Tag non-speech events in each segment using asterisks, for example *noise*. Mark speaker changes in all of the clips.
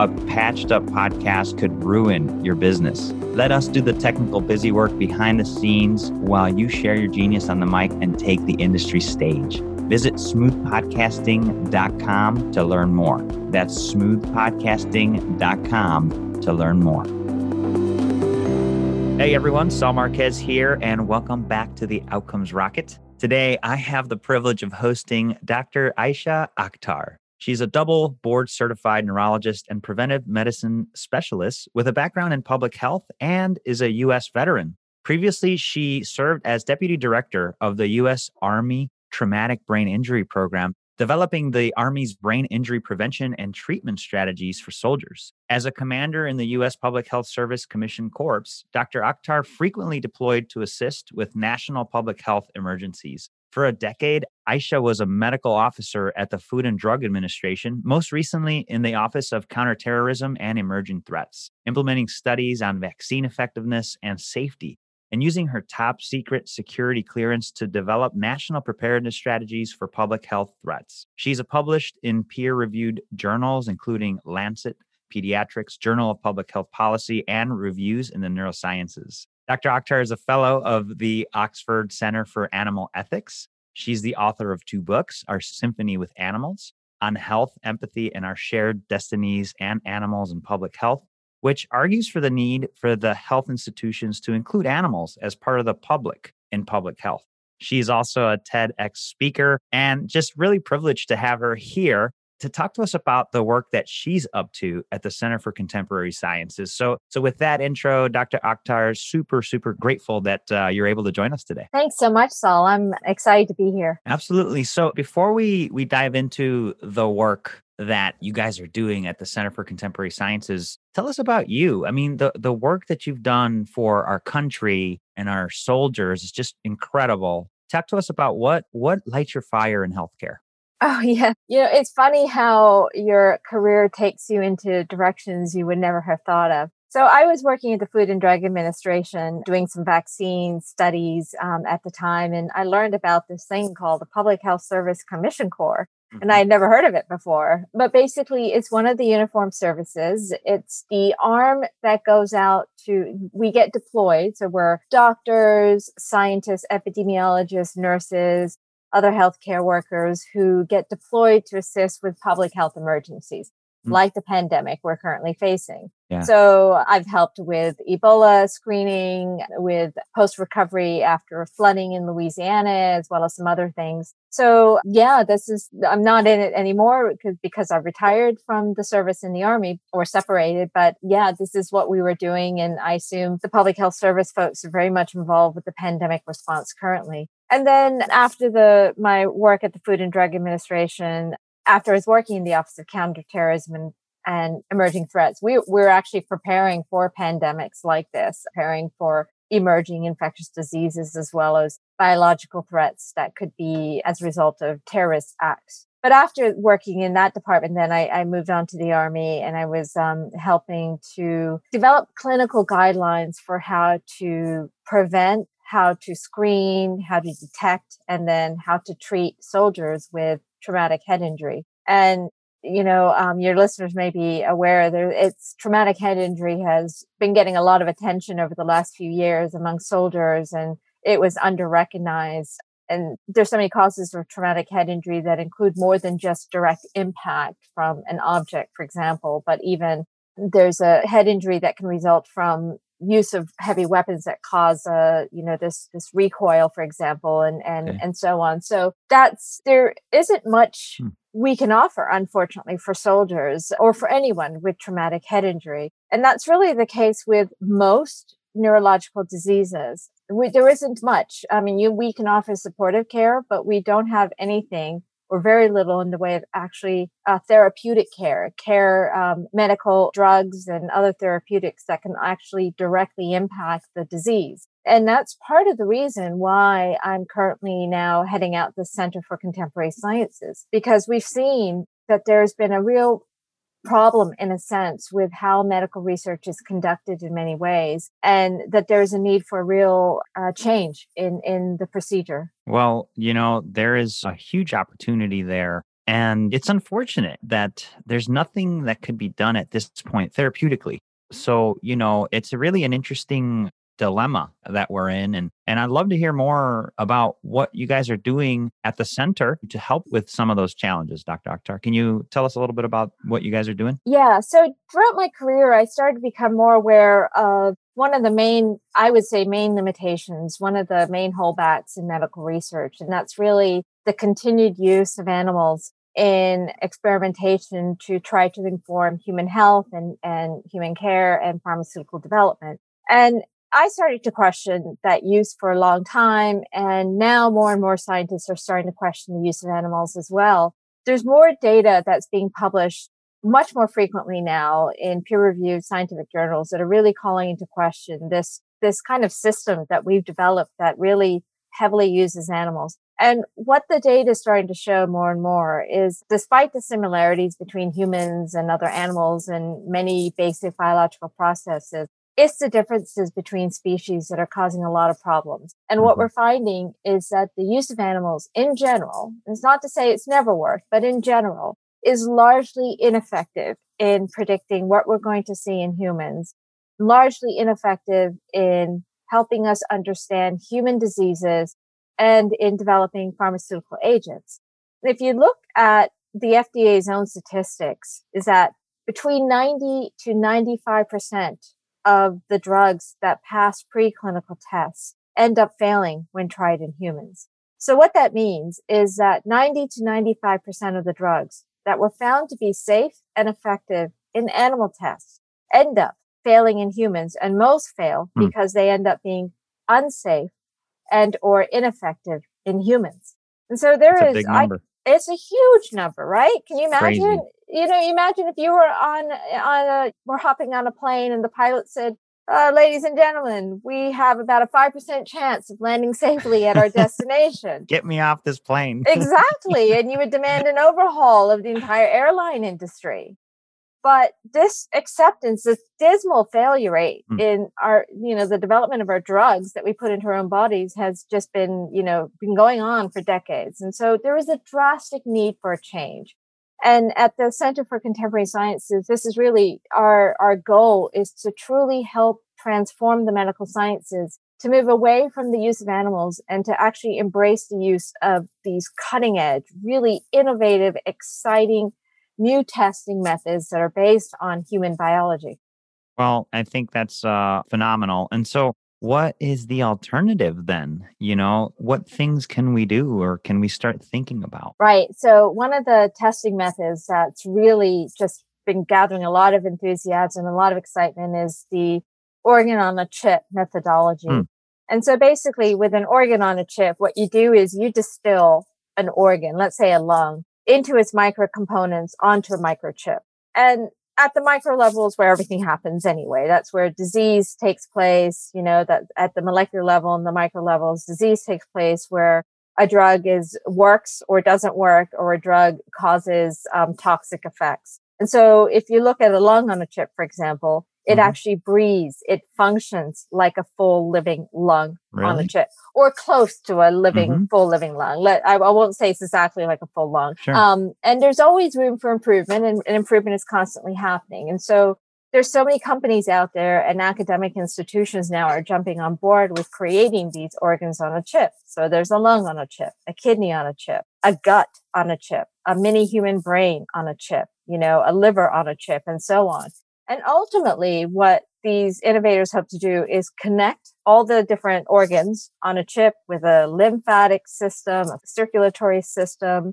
Speaker 1: A patched up podcast could ruin your business. Let us do the technical busy work behind the scenes while you share your genius on the mic and take the industry stage. Visit smoothpodcasting.com to learn more. That's smoothpodcasting.com to learn more. Hey everyone, Saul Marquez here, and welcome back to the Outcomes Rocket. Today, I have the privilege of hosting Dr. Aysha Akhtar. She's a double board certified neurologist and preventive medicine specialist with a background in public health and is a U.S. veteran. Previously, she served as deputy director of the U.S. Army Traumatic Brain Injury Program developing the Army's brain injury prevention and treatment strategies for soldiers. As a commander in the U.S. Public Health Service Commission Corps, Dr. Akhtar frequently deployed to assist with national public health emergencies. For a decade, Aysha was a medical officer at the Food and Drug Administration, most recently in the Office of Counterterrorism and Emerging Threats, implementing studies on vaccine effectiveness and safety and using her top secret security clearance to develop national preparedness strategies for public health threats. She's published in peer reviewed journals, including Lancet, Pediatrics, Journal of Public Health Policy, and reviews in the neurosciences. Dr. Akhtar is a fellow of the Oxford Center for Animal Ethics. She's the author of two books Our Symphony with Animals on Health, Empathy, and Our Shared Destinies and Animals and Public Health, which argues for the need for the health institutions to include animals as part of the public in public health. She's also a TEDx speaker and just really privileged to have her here to talk to us about the work that she's up to at the Center for Contemporary Sciences. So, so with that intro, Dr. Akhtar, super, super grateful that uh, you're able to join us today.
Speaker 2: Thanks so much, Saul. I'm excited to be here.
Speaker 1: Absolutely. So, before we we dive into the work that you guys are doing at the Center for Contemporary Sciences. Tell us about you. I mean, the the work that you've done for our country and our soldiers is just incredible. Talk to us about what what lights your fire in healthcare.
Speaker 2: Oh yeah. You know, it's funny how your career takes you into directions you would never have thought of. So I was working at the Food and Drug Administration doing some vaccine studies um, at the time, and I learned about this thing called the Public Health Service Commission Corps. Mm-hmm. And I had never heard of it before. But basically, it's one of the uniform services. It's the arm that goes out to, we get deployed. So we're doctors, scientists, epidemiologists, nurses, other healthcare workers who get deployed to assist with public health emergencies mm. like the pandemic we're currently facing. Yeah. So I've helped with Ebola screening, with post recovery after flooding in Louisiana, as well as some other things. So yeah, this is, I'm not in it anymore because, because I retired from the service in the army or separated. But yeah, this is what we were doing. And I assume the public health service folks are very much involved with the pandemic response currently. And then after the, my work at the Food and Drug Administration, after I was working in the Office of Counterterrorism and, and Emerging Threats, we, we're actually preparing for pandemics like this, preparing for emerging infectious diseases as well as biological threats that could be as a result of terrorist acts. But after working in that department, then I, I moved on to the Army and I was um, helping to develop clinical guidelines for how to prevent, how to screen, how to detect, and then how to treat soldiers with traumatic head injury. And you know, um, your listeners may be aware that it's traumatic head injury has been getting a lot of attention over the last few years among soldiers, and it was under recognized. And there's so many causes of traumatic head injury that include more than just direct impact from an object, for example, but even there's a head injury that can result from use of heavy weapons that cause uh you know this this recoil for example and and okay. and so on so that's there isn't much hmm. we can offer unfortunately for soldiers or for anyone with traumatic head injury and that's really the case with most neurological diseases we, there isn't much i mean you we can offer supportive care but we don't have anything or very little in the way of actually uh, therapeutic care, care, um, medical drugs, and other therapeutics that can actually directly impact the disease. And that's part of the reason why I'm currently now heading out the Center for Contemporary Sciences, because we've seen that there's been a real problem in a sense with how medical research is conducted in many ways and that there's a need for real uh, change in in the procedure.
Speaker 1: Well you know there is a huge opportunity there and it's unfortunate that there's nothing that could be done at this point therapeutically. So you know it's really an interesting dilemma that we're in and and I'd love to hear more about what you guys are doing at the center to help with some of those challenges Dr. Akhtar. Can you tell us a little bit about what you guys are doing?
Speaker 2: Yeah, so throughout my career I started to become more aware of one of the main I would say main limitations, one of the main holdbacks in medical research and that's really the continued use of animals in experimentation to try to inform human health and, and human care and pharmaceutical development. And I started to question that use for a long time. And now more and more scientists are starting to question the use of animals as well. There's more data that's being published much more frequently now in peer reviewed scientific journals that are really calling into question this, this kind of system that we've developed that really heavily uses animals. And what the data is starting to show more and more is despite the similarities between humans and other animals and many basic biological processes, it's the differences between species that are causing a lot of problems. And what mm-hmm. we're finding is that the use of animals in general, it's not to say it's never worked, but in general, is largely ineffective in predicting what we're going to see in humans, largely ineffective in helping us understand human diseases and in developing pharmaceutical agents. If you look at the FDA's own statistics, is that between 90 to 95 percent of the drugs that pass preclinical tests end up failing when tried in humans. So what that means is that 90 to 95% of the drugs that were found to be safe and effective in animal tests end up failing in humans and most fail mm. because they end up being unsafe and or ineffective in humans. And so there
Speaker 1: That's
Speaker 2: is,
Speaker 1: I,
Speaker 2: it's a huge number, right? Can you imagine? Crazy. You know, imagine if you were on on a we're hopping on a plane and the pilot said, uh, "Ladies and gentlemen, we have about a five percent chance of landing safely at our *laughs* destination."
Speaker 1: Get me off this plane. *laughs*
Speaker 2: exactly, and you would demand an overhaul of the entire airline industry but this acceptance this dismal failure rate mm. in our you know the development of our drugs that we put into our own bodies has just been you know been going on for decades and so there is a drastic need for a change and at the center for contemporary sciences this is really our our goal is to truly help transform the medical sciences to move away from the use of animals and to actually embrace the use of these cutting edge really innovative exciting new testing methods that are based on human biology.
Speaker 1: Well, I think that's uh, phenomenal. And so, what is the alternative then? You know, what things can we do or can we start thinking about?
Speaker 2: Right. So, one of the testing methods that's really just been gathering a lot of enthusiasm and a lot of excitement is the organ on a chip methodology. Hmm. And so, basically, with an organ on a chip, what you do is you distill an organ, let's say a lung, into its micro components onto a microchip. And at the micro levels where everything happens anyway. That's where disease takes place, you know, that at the molecular level and the micro levels, disease takes place where a drug is works or doesn't work or a drug causes um, toxic effects. And so if you look at a lung on a chip, for example, it mm-hmm. actually breathes. It functions like a full living lung really? on a chip or close to a living, mm-hmm. full living lung. Let, I, I, won't say it's exactly like a full lung. Sure. Um, and there's always room for improvement and, and improvement is constantly happening. And so there's so many companies out there and academic institutions now are jumping on board with creating these organs on a chip. So there's a lung on a chip, a kidney on a chip, a gut on a chip, a mini human brain on a chip, you know, a liver on a chip and so on. And ultimately, what these innovators hope to do is connect all the different organs on a chip with a lymphatic system, a circulatory system,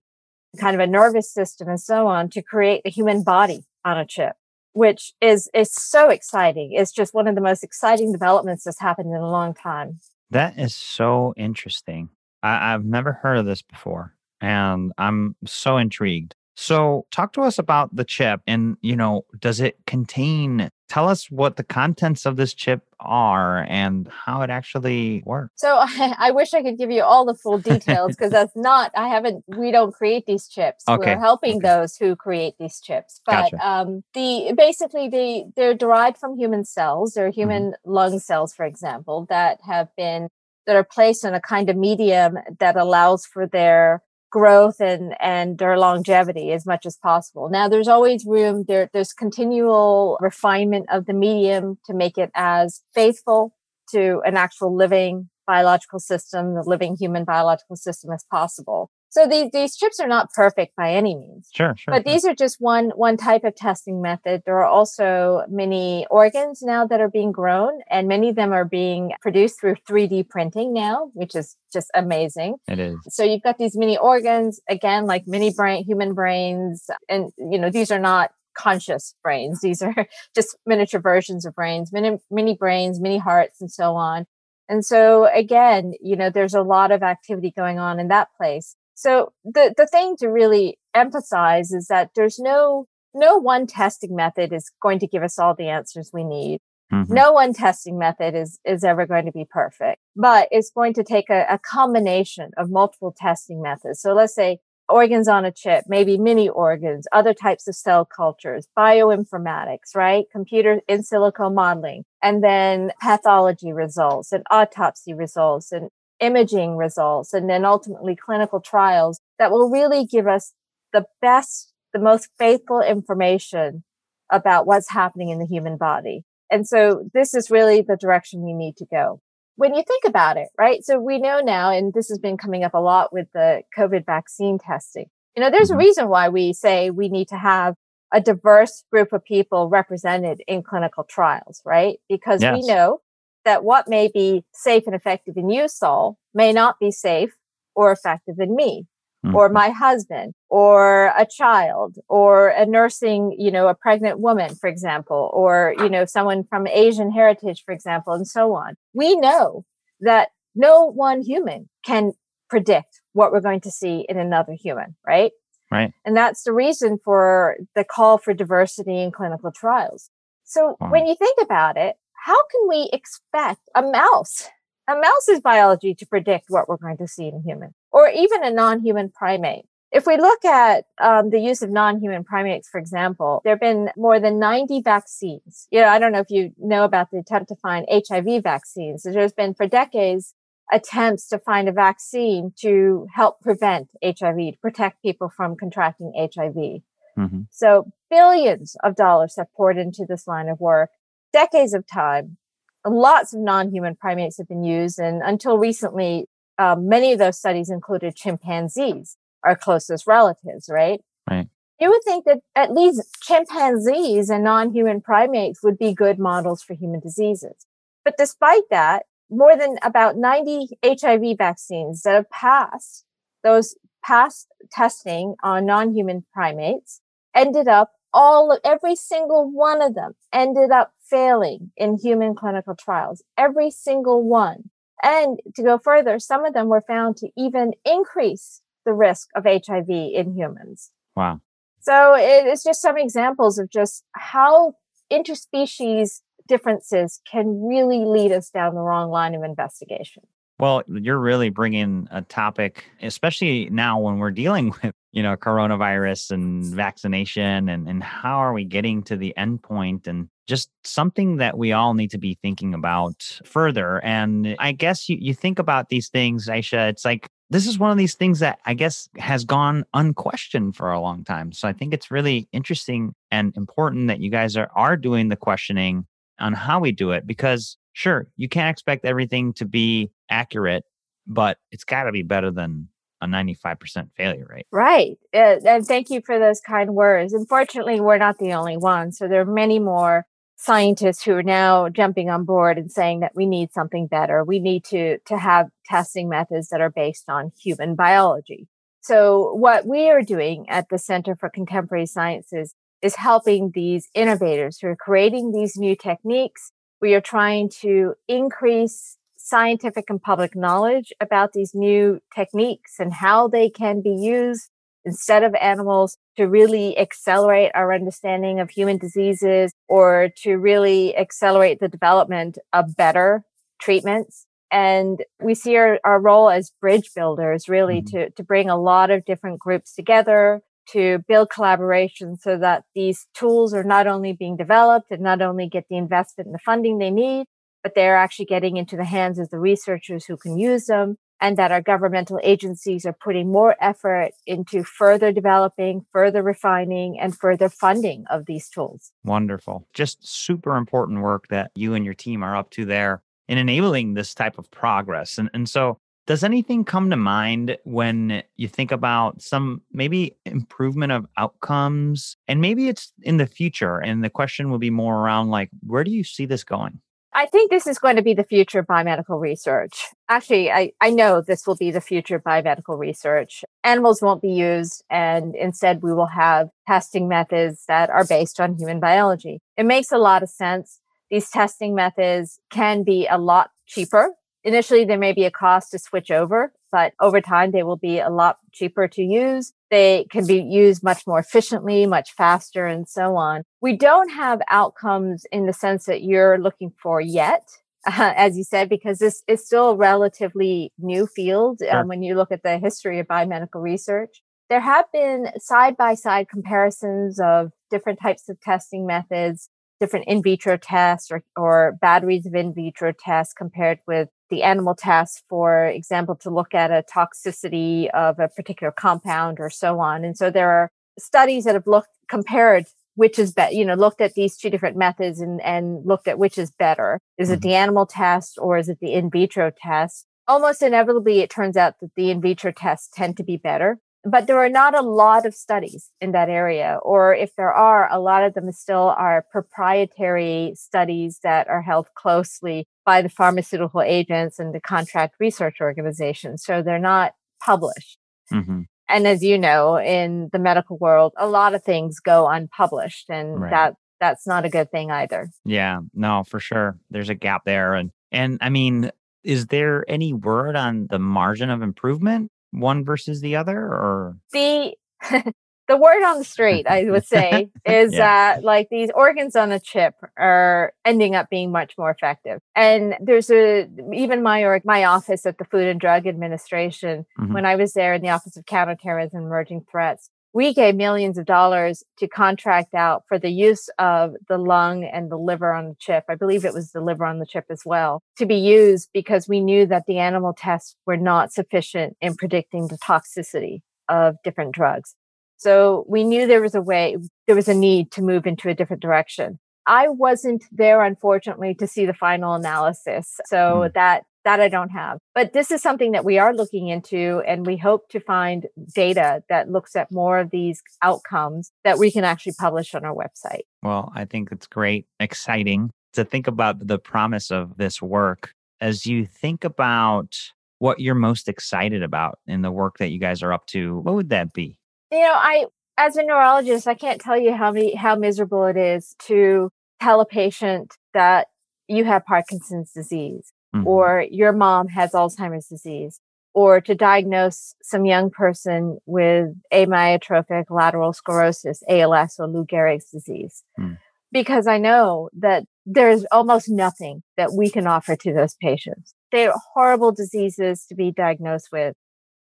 Speaker 2: kind of a nervous system, and so on to create a human body on a chip, which is is so exciting. It's just one of the most exciting developments that's happened in a long time.
Speaker 1: That is so interesting. I, I've never heard of this before, and I'm so intrigued. So, talk to us about the chip and, you know, does it contain, tell us what the contents of this chip are and how it actually works.
Speaker 2: So I, *laughs* I wish I could give you all the full details because that's not, I haven't, we don't create these chips.
Speaker 1: Okay.
Speaker 2: We're helping
Speaker 1: Okay.
Speaker 2: those who create these chips. But
Speaker 1: Gotcha.
Speaker 2: um, the basically they they're derived from human cells. They're
Speaker 1: Mm-hmm.
Speaker 2: human lung cells, for example, that have been that are placed in a kind of medium that allows for their growth and and their longevity as much as possible. Now there's always room there there's continual refinement of the medium to make it as faithful to an actual living biological system, the living human biological system as possible. So these these chips are not perfect by any means.
Speaker 1: Sure, sure.
Speaker 2: But
Speaker 1: sure.
Speaker 2: these are just one one type of testing method. There are also many organs now that are being grown, and many of them are being produced through 3D printing now, which is just amazing.
Speaker 1: it is.
Speaker 2: So you've got these mini organs, again, like mini brain, human brains, and you know these are not conscious brains; these are *laughs* just miniature versions of brains, mini mini brains, mini hearts, and so on. And so again, you know, there's a lot of activity going on in that place. So the the thing to really emphasize is that there's no no one testing method is going to give us all the answers we need.
Speaker 1: Mhm.
Speaker 2: No one testing method is is ever going to be perfect, but it's going to take a, a combination of multiple testing methods. So let's say organs on a chip, maybe mini organs, other types of cell cultures, bioinformatics, right? Computer in silico modeling, and then pathology results and autopsy results and imaging results, and then ultimately clinical trials that will really give us the best, the most faithful information about what's happening in the human body. And so this is really the direction we need to go. When you think about it, right? So we know now, and this has been coming up a lot with the COVID vaccine testing. You know, there's a
Speaker 1: Mhm.
Speaker 2: reason why we say we need to have a diverse group of people represented in clinical trials, right? Because we know that what may be safe and effective in you, Saul, may not be safe or effective in me or
Speaker 1: Mhm.
Speaker 2: my husband or a child or a nursing you know a pregnant woman for example or you know someone from asian heritage for example and so on we know that no one human can predict what we're going to see in another human right
Speaker 1: Right.
Speaker 2: and that's the reason for the call for diversity in clinical trials so
Speaker 1: Wow.
Speaker 2: when you think about it how can we expect a mouse a mouse's biology to predict what we're going to see in a human or even a non-human primate. If we look at um, the use of non-human primates, for example, there have been more than 90 vaccines. You know, I don't know if you know about the attempt to find HIV vaccines. There's been for decades attempts to find a vaccine to help prevent HIV, to protect people from contracting HIV.
Speaker 1: Mhm.
Speaker 2: So billions of dollars have poured into this line of work, decades of time. Lots of non-human primates have been used, and until recently, um, many of those studies included chimpanzees, our closest relatives, right?
Speaker 1: Right.
Speaker 2: You would think that at least chimpanzees and non-human primates would be good models for human diseases. But despite that, more than about 90 HIV vaccines that have passed those past testing on non-human primates ended up all of every single one of them ended up failing in human clinical trials every single one. And to go further some of them were found to even increase the risk of hiv in humans.
Speaker 1: Wow.
Speaker 2: so it is just some examples of just how interspecies differences can really lead us down the wrong line of investigation.
Speaker 1: Well, you're really bringing a topic, especially now when we're dealing *laughs* with, you know, coronavirus and vaccination and, and how are we getting to the end point and just something that we all need to be thinking about further. And I guess you, you think about these things, Aysha, it's like this is one of these things that I guess has gone unquestioned for a long time. So I think it's really interesting and important that you guys are, are doing the questioning on how we do it because sure, you can't expect everything to be accurate, but it's got to be better than a 95% failure rate.
Speaker 2: Right. Uh, and thank you for those kind words. Unfortunately, we're not the only ones. So there are many more scientists who are now jumping on board and saying that we need something better. We need to, to have testing methods that are based on human biology. So what we are doing at the Center for Contemporary Sciences is helping these innovators who are creating these new techniques. We are trying to increase scientific and public knowledge about these new techniques and how they can be used instead of animals to really accelerate our understanding of human diseases or to really accelerate the development of better treatments. And we see our, our role as bridge builders really mm-hmm. to, to bring a lot of different groups together to build collaboration so that these tools are not only being developed and not only get the investment and the funding they need, but they're actually getting into the hands of the researchers who can use them and that our governmental agencies are putting more effort into further developing, further refining, and further funding of these tools.
Speaker 1: Wonderful. Just super important work that you and your team are up to there in enabling this type of progress. And, and so, does anything come to mind when you think about some maybe improvement of outcomes? And maybe it's in the future. And the question will be more around like, where do you see this going?
Speaker 2: I think this is going to be the future of biomedical research. Actually, I, I know this will be the future of biomedical research. Animals won't be used, and instead, we will have testing methods that are based on human biology. It makes a lot of sense. These testing methods can be a lot cheaper. Initially, there may be a cost to switch over, but over time, they will be a lot cheaper to use. They can be used much more efficiently, much faster, and so on. We don't have outcomes in the sense that you're looking for yet. Uh, *laughs* as you said, because this is still a relatively new field sure. um, when you look at the history of biomedical research. There have been side by side comparisons of different types of testing methods, different in vitro tests or, or batteries of in vitro tests compared with the animal test, for example, to look at a toxicity of a particular compound or so on. And so there are studies that have looked compared which is better, you know, looked at these two different methods and, and looked at which is better. Is it mm-hmm. the animal test or is it the in vitro test? Almost inevitably, it turns out that the in vitro tests tend to be better but there are not a lot of studies in that area or if there are a lot of them still are proprietary studies that are held closely by the pharmaceutical agents and the contract research organizations so they're not published mm-hmm. and as you know in the medical world a lot of things go unpublished and right. that that's not a good thing either
Speaker 1: yeah no for sure there's a gap there and and i mean is there any word on the margin of improvement one versus the other or
Speaker 2: the *laughs* the word on the street i would *laughs* say is yeah. that like these organs on a chip are ending up being much more effective and there's a even my org my office at the food and drug administration mm-hmm. when i was there in the office of counterterrorism and emerging threats we gave millions of dollars to contract out for the use of the lung and the liver on the chip. I believe it was the liver on the chip as well to be used because we knew that the animal tests were not sufficient in predicting the toxicity of different drugs. So we knew there was a way, there was a need to move into a different direction. I wasn't there, unfortunately, to see the final analysis. So mm. that that I don't have. But this is something that we are looking into, and we hope to find data that looks at more of these outcomes that we can actually publish on our website.
Speaker 1: Well, I think it's great, exciting to think about the promise of this work. As you think about what you're most excited about in the work that you guys are up to, what would that be?
Speaker 2: You know, I, as a neurologist, I can't tell you how many, how miserable it is to tell a patient that you have Parkinson's disease mm-hmm. or your mom has Alzheimer's disease, or to diagnose some young person with amyotrophic lateral sclerosis, ALS, or Lou Gehrig's disease. Mm. Because I know that there's almost nothing that we can offer to those patients. They're horrible diseases to be diagnosed with.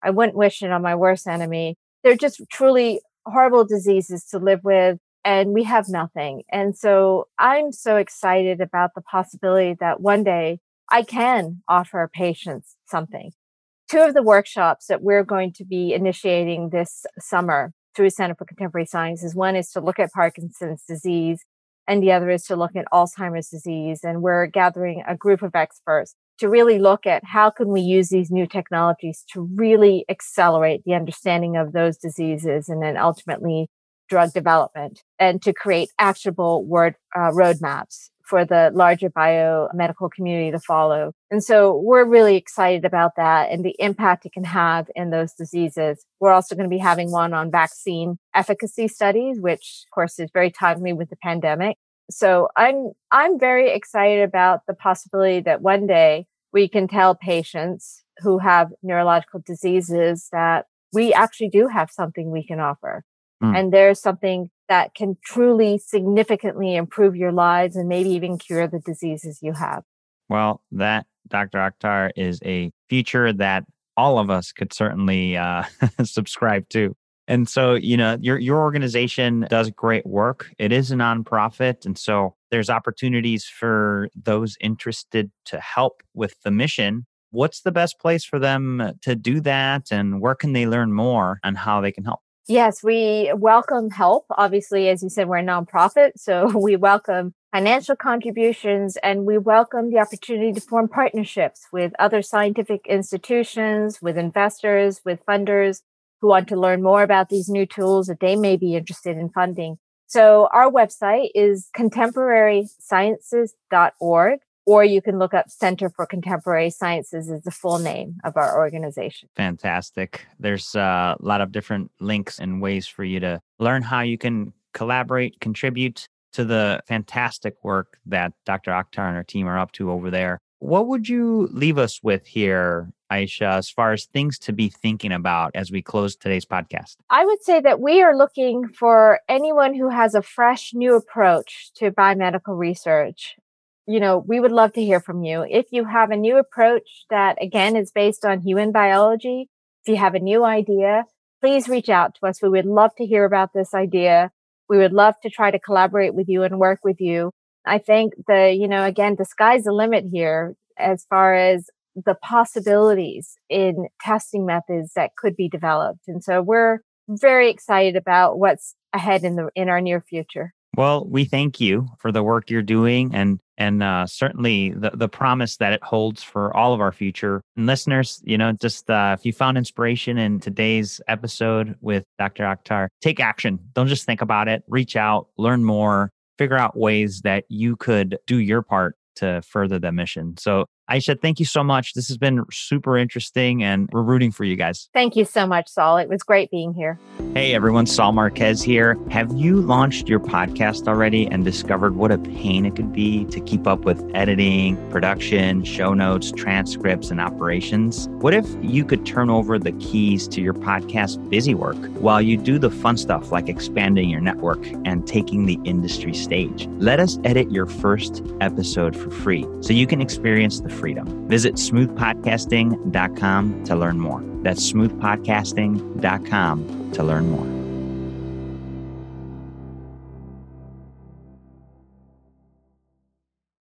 Speaker 2: I wouldn't wish it on my worst enemy. They're just truly horrible diseases to live with and we have nothing. And so I'm so excited about the possibility that one day I can offer patients something. Two of the workshops that we're going to be initiating this summer through Center for Contemporary Sciences, one is to look at Parkinson's disease and the other is to look at Alzheimer's disease. And we're gathering a group of experts to really look at how can we use these new technologies to really accelerate the understanding of those diseases and then ultimately drug development and to create actionable word uh, roadmaps for the larger biomedical community to follow. And so we're really excited about that and the impact it can have in those diseases. We're also going to be having one on vaccine efficacy studies, which of course is very timely with the pandemic. So I'm, I'm very excited about the possibility that one day we can tell patients who have neurological diseases that we actually do have something we can offer.
Speaker 1: Mm.
Speaker 2: And there's something that can truly significantly improve your lives and maybe even cure the diseases you have.
Speaker 1: Well, that, Dr. Akhtar, is a feature that all of us could certainly uh, *laughs* subscribe to. And so, you know, your your organization does great work. It is a nonprofit, and so there's opportunities for those interested to help with the mission. What's the best place for them to do that, and where can they learn more on how they can help?
Speaker 2: Yes, we welcome help. Obviously, as you said, we're a nonprofit, so *laughs* we welcome financial contributions and we welcome the opportunity to form partnerships with other scientific institutions, with investors, with funders who want to learn more about these new tools that they may be interested in funding. So our website is contemporarysciences.org, or you can look up Center for Contemporary Sciences is the full name of our organization.
Speaker 1: Fantastic. There's uh, a lot of different links and ways for you to learn how you can collaborate, contribute to the fantastic work that Dr. Akhtar and her team are up to over there. What would you leave us with here, Aysha, as far as things to be thinking about as we close today's podcast?
Speaker 2: I would say that we are looking for anyone who has a fresh new approach to biomedical research. You know, we would love to hear from you. If you have a new approach that, again, is based on human biology, if you have a new idea, please reach out to us. We would love to hear about this idea. We would love to try to collaborate with you and work with you. I think the, you know, again, the sky's the limit here as far as the possibilities in testing methods that could be developed. And so we're very excited about what's ahead in the in our near future.
Speaker 1: Well, we thank you for the work you're doing and and uh, certainly the, the promise that it holds for all of our future. And listeners, you know, just uh, if you found inspiration in today's episode with Dr. Akhtar, take action. Don't just think about it. Reach out, learn more, figure out ways that you could do your part to further the mission. So, Aysha, thank you so much. This has been super interesting and we're rooting for you guys.
Speaker 2: Thank you so much, Saul. It was great being here.
Speaker 1: Hey, everyone. Saul Marquez here. Have you launched your podcast already and discovered what a pain it could be to keep up with editing, production, show notes, transcripts, and operations? What if you could turn over the keys to your podcast busy work while you do the fun stuff like expanding your network and taking the industry stage? Let us edit your first episode for free so you can experience the freedom. Visit smoothpodcasting.com to learn more. That's smoothpodcasting.com to learn more.